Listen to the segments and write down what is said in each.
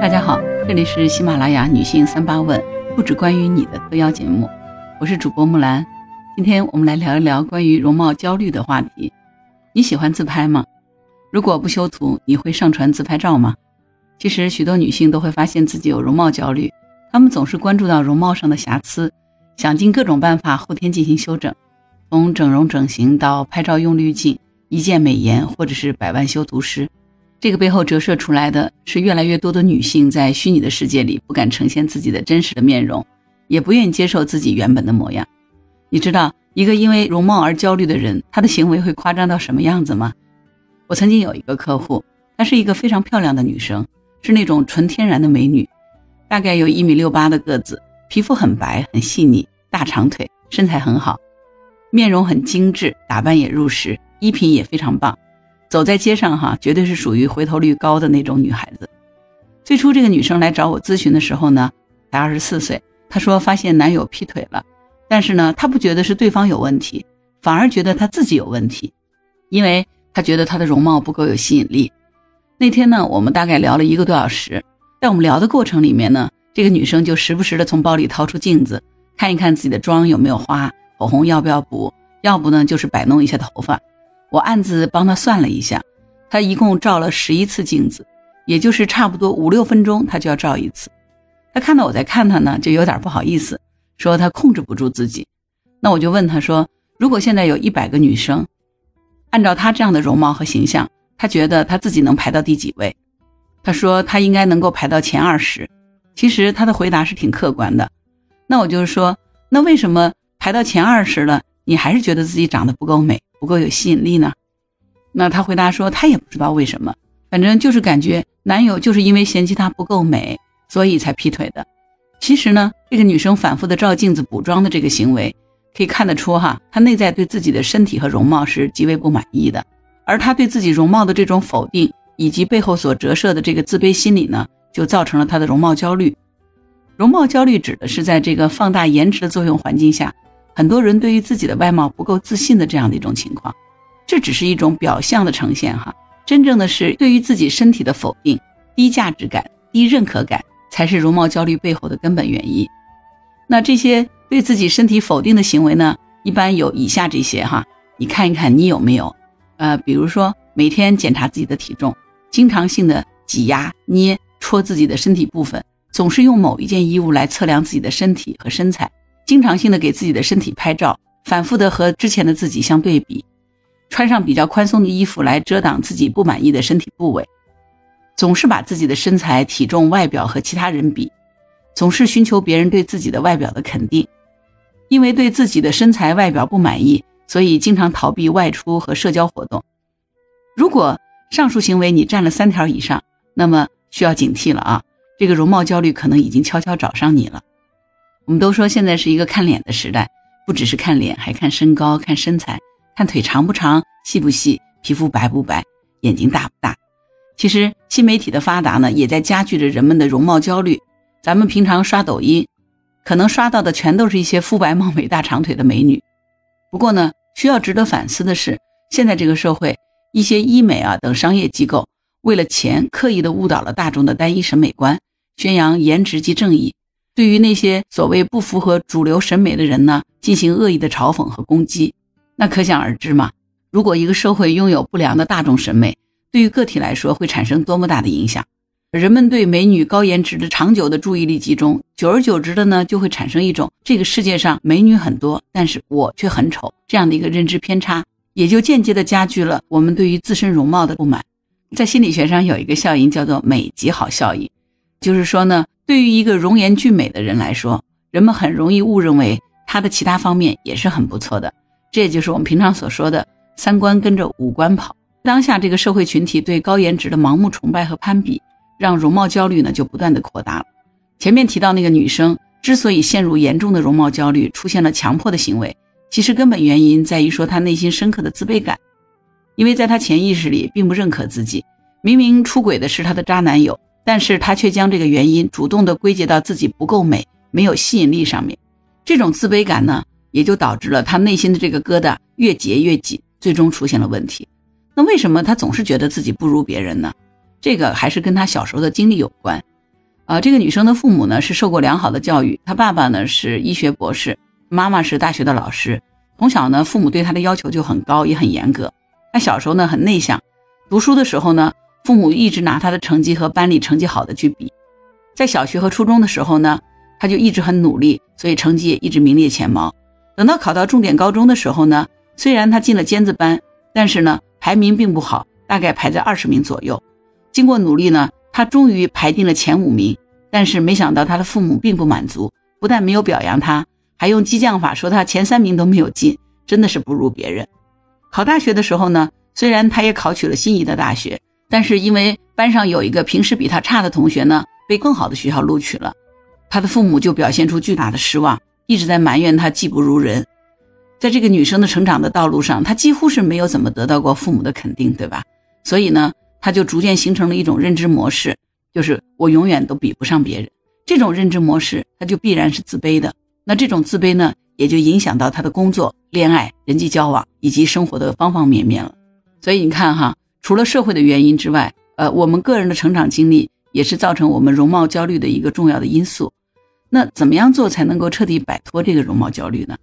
大家好，这里是喜马拉雅女性三八问，不止关于你的特邀节目，我是主播木兰。今天我们来聊一聊关于容貌焦虑的话题。你喜欢自拍吗？如果不修图，你会上传自拍照吗？其实许多女性都会发现自己有容貌焦虑，她们总是关注到容貌上的瑕疵，想尽各种办法后天进行修整，从整容整形到拍照用滤镜、一键美颜，或者是百万修图师。这个背后折射出来的是越来越多的女性在虚拟的世界里不敢呈现自己的真实的面容，也不愿意接受自己原本的模样。你知道一个因为容貌而焦虑的人，他的行为会夸张到什么样子吗？我曾经有一个客户，她是一个非常漂亮的女生，是那种纯天然的美女，大概有一米六八的个子，皮肤很白很细腻，大长腿，身材很好，面容很精致，打扮也入时，衣品也非常棒。走在街上，哈，绝对是属于回头率高的那种女孩子。最初这个女生来找我咨询的时候呢，才二十四岁。她说发现男友劈腿了，但是呢，她不觉得是对方有问题，反而觉得她自己有问题，因为她觉得她的容貌不够有吸引力。那天呢，我们大概聊了一个多小时，在我们聊的过程里面呢，这个女生就时不时的从包里掏出镜子，看一看自己的妆有没有花，口红要不要补，要不呢就是摆弄一下头发。我暗自帮他算了一下，他一共照了十一次镜子，也就是差不多五六分钟，他就要照一次。他看到我在看他呢，就有点不好意思，说他控制不住自己。那我就问他说：“如果现在有一百个女生，按照他这样的容貌和形象，他觉得他自己能排到第几位？”他说他应该能够排到前二十。其实他的回答是挺客观的。那我就说，那为什么排到前二十了，你还是觉得自己长得不够美？不够有吸引力呢？那她回答说，她也不知道为什么，反正就是感觉男友就是因为嫌弃她不够美，所以才劈腿的。其实呢，这个女生反复的照镜子补妆的这个行为，可以看得出哈，她内在对自己的身体和容貌是极为不满意的。而她对自己容貌的这种否定，以及背后所折射的这个自卑心理呢，就造成了她的容貌焦虑。容貌焦虑指的是在这个放大颜值的作用环境下。很多人对于自己的外貌不够自信的这样的一种情况，这只是一种表象的呈现哈，真正的是对于自己身体的否定、低价值感、低认可感，才是容貌焦虑背后的根本原因。那这些对自己身体否定的行为呢，一般有以下这些哈，你看一看你有没有？呃，比如说每天检查自己的体重，经常性的挤压、捏、戳自己的身体部分，总是用某一件衣物来测量自己的身体和身材。经常性的给自己的身体拍照，反复的和之前的自己相对比，穿上比较宽松的衣服来遮挡自己不满意的身体部位，总是把自己的身材、体重、外表和其他人比，总是寻求别人对自己的外表的肯定，因为对自己的身材、外表不满意，所以经常逃避外出和社交活动。如果上述行为你占了三条以上，那么需要警惕了啊！这个容貌焦虑可能已经悄悄找上你了。我们都说现在是一个看脸的时代，不只是看脸，还看身高、看身材、看腿长不长、细不细、皮肤白不白、眼睛大不大。其实新媒体的发达呢，也在加剧着人们的容貌焦虑。咱们平常刷抖音，可能刷到的全都是一些肤白貌美、大长腿的美女。不过呢，需要值得反思的是，现在这个社会，一些医美啊等商业机构为了钱，刻意的误导了大众的单一审美观，宣扬颜值即正义。对于那些所谓不符合主流审美的人呢，进行恶意的嘲讽和攻击，那可想而知嘛。如果一个社会拥有不良的大众审美，对于个体来说会产生多么大的影响？人们对美女高颜值的长久的注意力集中，久而久之的呢，就会产生一种这个世界上美女很多，但是我却很丑这样的一个认知偏差，也就间接的加剧了我们对于自身容貌的不满。在心理学上有一个效应叫做美极好效应，就是说呢。对于一个容颜俊美的人来说，人们很容易误认为他的其他方面也是很不错的。这也就是我们平常所说的“三观跟着五官跑”。当下这个社会群体对高颜值的盲目崇拜和攀比，让容貌焦虑呢就不断的扩大了。前面提到那个女生之所以陷入严重的容貌焦虑，出现了强迫的行为，其实根本原因在于说她内心深刻的自卑感，因为在她潜意识里并不认可自己。明明出轨的是她的渣男友。但是她却将这个原因主动的归结到自己不够美、没有吸引力上面，这种自卑感呢，也就导致了她内心的这个疙瘩越结越紧，最终出现了问题。那为什么她总是觉得自己不如别人呢？这个还是跟她小时候的经历有关。呃，这个女生的父母呢是受过良好的教育，她爸爸呢是医学博士，妈妈是大学的老师。从小呢，父母对她的要求就很高，也很严格。她小时候呢很内向，读书的时候呢，父母一直拿他的成绩和班里成绩好的去比。在小学和初中的时候呢，他就一直很努力，所以成绩也一直名列前茅。等到考到重点高中的时候呢，虽然他进了尖子班，但是呢排名并不好，大概排在二十名左右。经过努力呢。他终于排进了前五名，但是没想到他的父母并不满足，不但没有表扬他，还用激将法说他前三名都没有进，真的是不如别人。考大学的时候呢，虽然他也考取了心仪的大学，但是因为班上有一个平时比他差的同学呢，被更好的学校录取了，他的父母就表现出巨大的失望，一直在埋怨他技不如人。在这个女生的成长的道路上，她几乎是没有怎么得到过父母的肯定，对吧？所以呢。他就逐渐形成了一种认知模式，就是我永远都比不上别人。这种认知模式，他就必然是自卑的。那这种自卑呢，也就影响到他的工作、恋爱、人际交往以及生活的方方面面了。所以你看哈，除了社会的原因之外，呃，我们个人的成长经历也是造成我们容貌焦虑的一个重要的因素。那怎么样做才能够彻底摆脱这个容貌焦虑呢？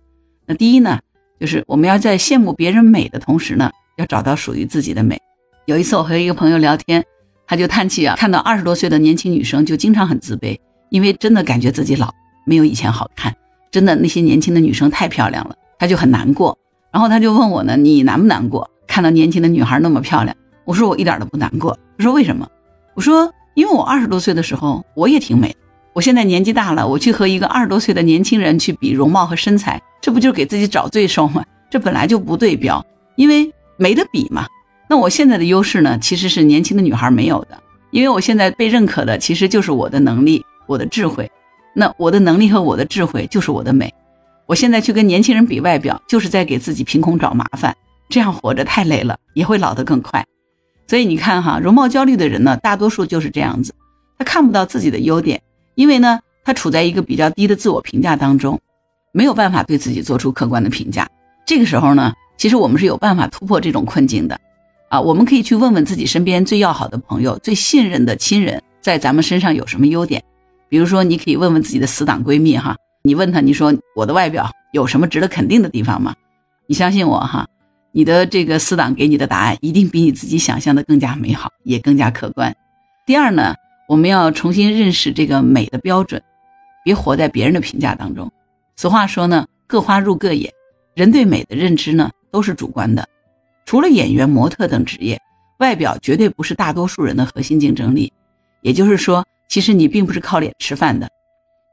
那第一呢，就是我们要在羡慕别人美的同时呢，要找到属于自己的美。有一次我和一个朋友聊天，他就叹气啊，看到二十多岁的年轻女生就经常很自卑，因为真的感觉自己老，没有以前好看。真的那些年轻的女生太漂亮了，他就很难过。然后他就问我呢，你难不难过？看到年轻的女孩那么漂亮？我说我一点都不难过。他说为什么？我说因为我二十多岁的时候我也挺美，我现在年纪大了，我去和一个二十多岁的年轻人去比容貌和身材，这不就是给自己找罪受吗？这本来就不对标，因为没得比嘛。那我现在的优势呢，其实是年轻的女孩没有的，因为我现在被认可的其实就是我的能力、我的智慧。那我的能力和我的智慧就是我的美。我现在去跟年轻人比外表，就是在给自己凭空找麻烦，这样活着太累了，也会老得更快。所以你看哈，容貌焦虑的人呢，大多数就是这样子，他看不到自己的优点，因为呢，他处在一个比较低的自我评价当中，没有办法对自己做出客观的评价。这个时候呢，其实我们是有办法突破这种困境的。啊，我们可以去问问自己身边最要好的朋友、最信任的亲人，在咱们身上有什么优点？比如说，你可以问问自己的死党闺蜜，哈，你问她，你说我的外表有什么值得肯定的地方吗？你相信我，哈，你的这个死党给你的答案一定比你自己想象的更加美好，也更加客观。第二呢，我们要重新认识这个美的标准，别活在别人的评价当中。俗话说呢，各花入各眼，人对美的认知呢都是主观的。除了演员、模特等职业，外表绝对不是大多数人的核心竞争力。也就是说，其实你并不是靠脸吃饭的。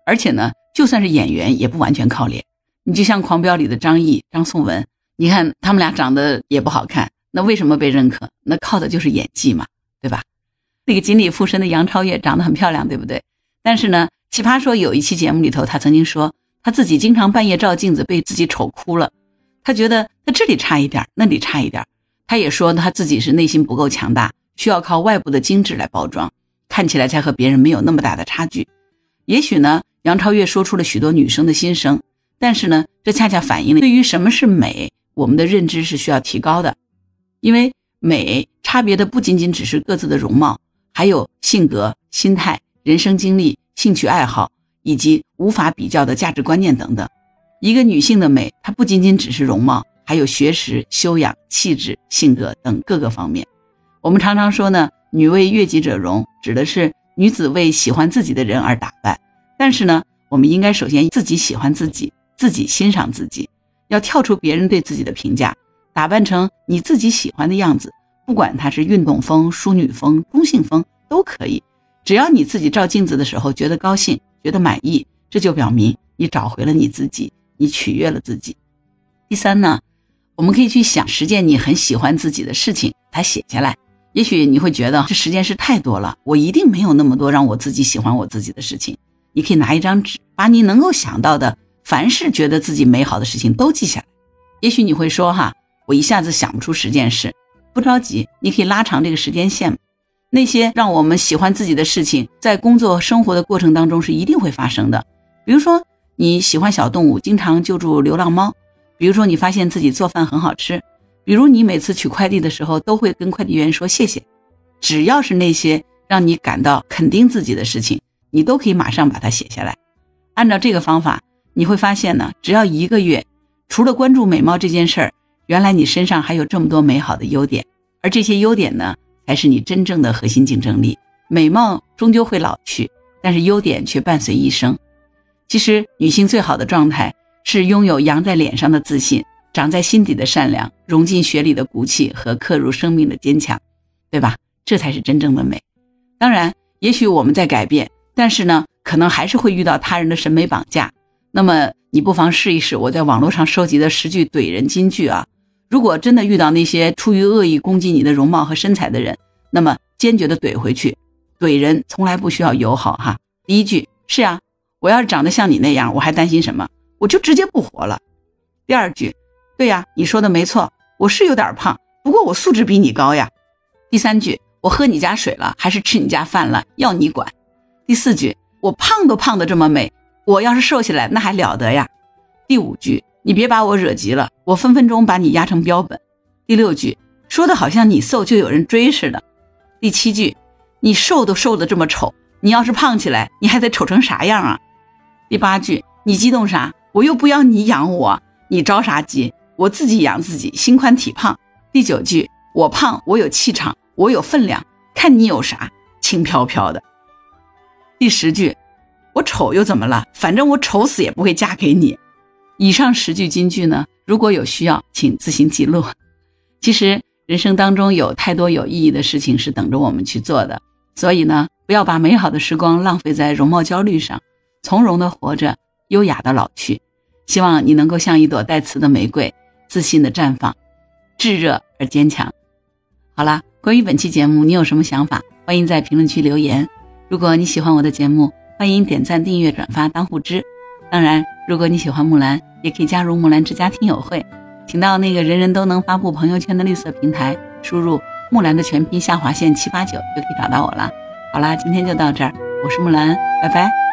而且呢，就算是演员，也不完全靠脸。你就像《狂飙》里的张译、张颂文，你看他们俩长得也不好看，那为什么被认可？那靠的就是演技嘛，对吧？那个锦鲤附身的杨超越长得很漂亮，对不对？但是呢，奇葩说有一期节目里头，他曾经说他自己经常半夜照镜子，被自己丑哭了。他觉得他这里差一点，那里差一点。他也说他自己是内心不够强大，需要靠外部的精致来包装，看起来才和别人没有那么大的差距。也许呢，杨超越说出了许多女生的心声，但是呢，这恰恰反映了对于什么是美，我们的认知是需要提高的。因为美差别的不仅仅只是各自的容貌，还有性格、心态、人生经历、兴趣爱好，以及无法比较的价值观念等等。一个女性的美，它不仅仅只是容貌，还有学识、修养、气质、性格等各个方面。我们常常说呢，“女为悦己者容”，指的是女子为喜欢自己的人而打扮。但是呢，我们应该首先自己喜欢自己，自己欣赏自己，要跳出别人对自己的评价，打扮成你自己喜欢的样子。不管它是运动风、淑女风、中性风都可以，只要你自己照镜子的时候觉得高兴、觉得满意，这就表明你找回了你自己。你取悦了自己。第三呢，我们可以去想十件你很喜欢自己的事情，把它写下来。也许你会觉得这十件事太多了，我一定没有那么多让我自己喜欢我自己的事情。你可以拿一张纸，把你能够想到的凡是觉得自己美好的事情都记下来。也许你会说哈，我一下子想不出十件事，不着急，你可以拉长这个时间线。那些让我们喜欢自己的事情，在工作生活的过程当中是一定会发生的。比如说。你喜欢小动物，经常救助流浪猫。比如说，你发现自己做饭很好吃。比如，你每次取快递的时候都会跟快递员说谢谢。只要是那些让你感到肯定自己的事情，你都可以马上把它写下来。按照这个方法，你会发现呢，只要一个月，除了关注美貌这件事儿，原来你身上还有这么多美好的优点，而这些优点呢，才是你真正的核心竞争力。美貌终究会老去，但是优点却伴随一生。其实，女性最好的状态是拥有扬在脸上的自信，长在心底的善良，融进血里的骨气和刻入生命的坚强，对吧？这才是真正的美。当然，也许我们在改变，但是呢，可能还是会遇到他人的审美绑架。那么，你不妨试一试我在网络上收集的十句怼人金句啊！如果真的遇到那些出于恶意攻击你的容貌和身材的人，那么坚决的怼回去。怼人从来不需要友好哈。第一句是啊，我要是长得像你那样，我还担心什么？我就直接不活了。第二句，对呀，你说的没错，我是有点胖，不过我素质比你高呀。第三句，我喝你家水了，还是吃你家饭了，要你管。第四句，我胖都胖得这么美，我要是瘦下来那还了得呀。第五句，你别把我惹急了，我分分钟把你压成标本。第六句，说的好像你瘦就有人追似的。第七句。你瘦都瘦的这么丑，你要是胖起来，你还得丑成啥样啊？第八句，你激动啥？我又不要你养我，你着啥急？我自己养自己，心宽体胖。第九句，我胖，我有气场，我有分量，看你有啥？轻飘飘的。第十句，我丑又怎么了？反正我丑死也不会嫁给你。以上十句金句呢，如果有需要，请自行记录。其实人生当中有太多有意义的事情是等着我们去做的。所以呢，不要把美好的时光浪费在容貌焦虑上，从容的活着，优雅的老去。希望你能够像一朵带刺的玫瑰，自信的绽放，炙热而坚强。好了，关于本期节目，你有什么想法？欢迎在评论区留言。如果你喜欢我的节目，欢迎点赞、订阅、转发当护知。当然，如果你喜欢木兰，也可以加入木兰之家听友会，请到那个人人都能发布朋友圈的绿色平台，输入。木兰的全拼下划线七八九就可以找到我了。好啦，今天就到这儿，我是木兰，拜拜。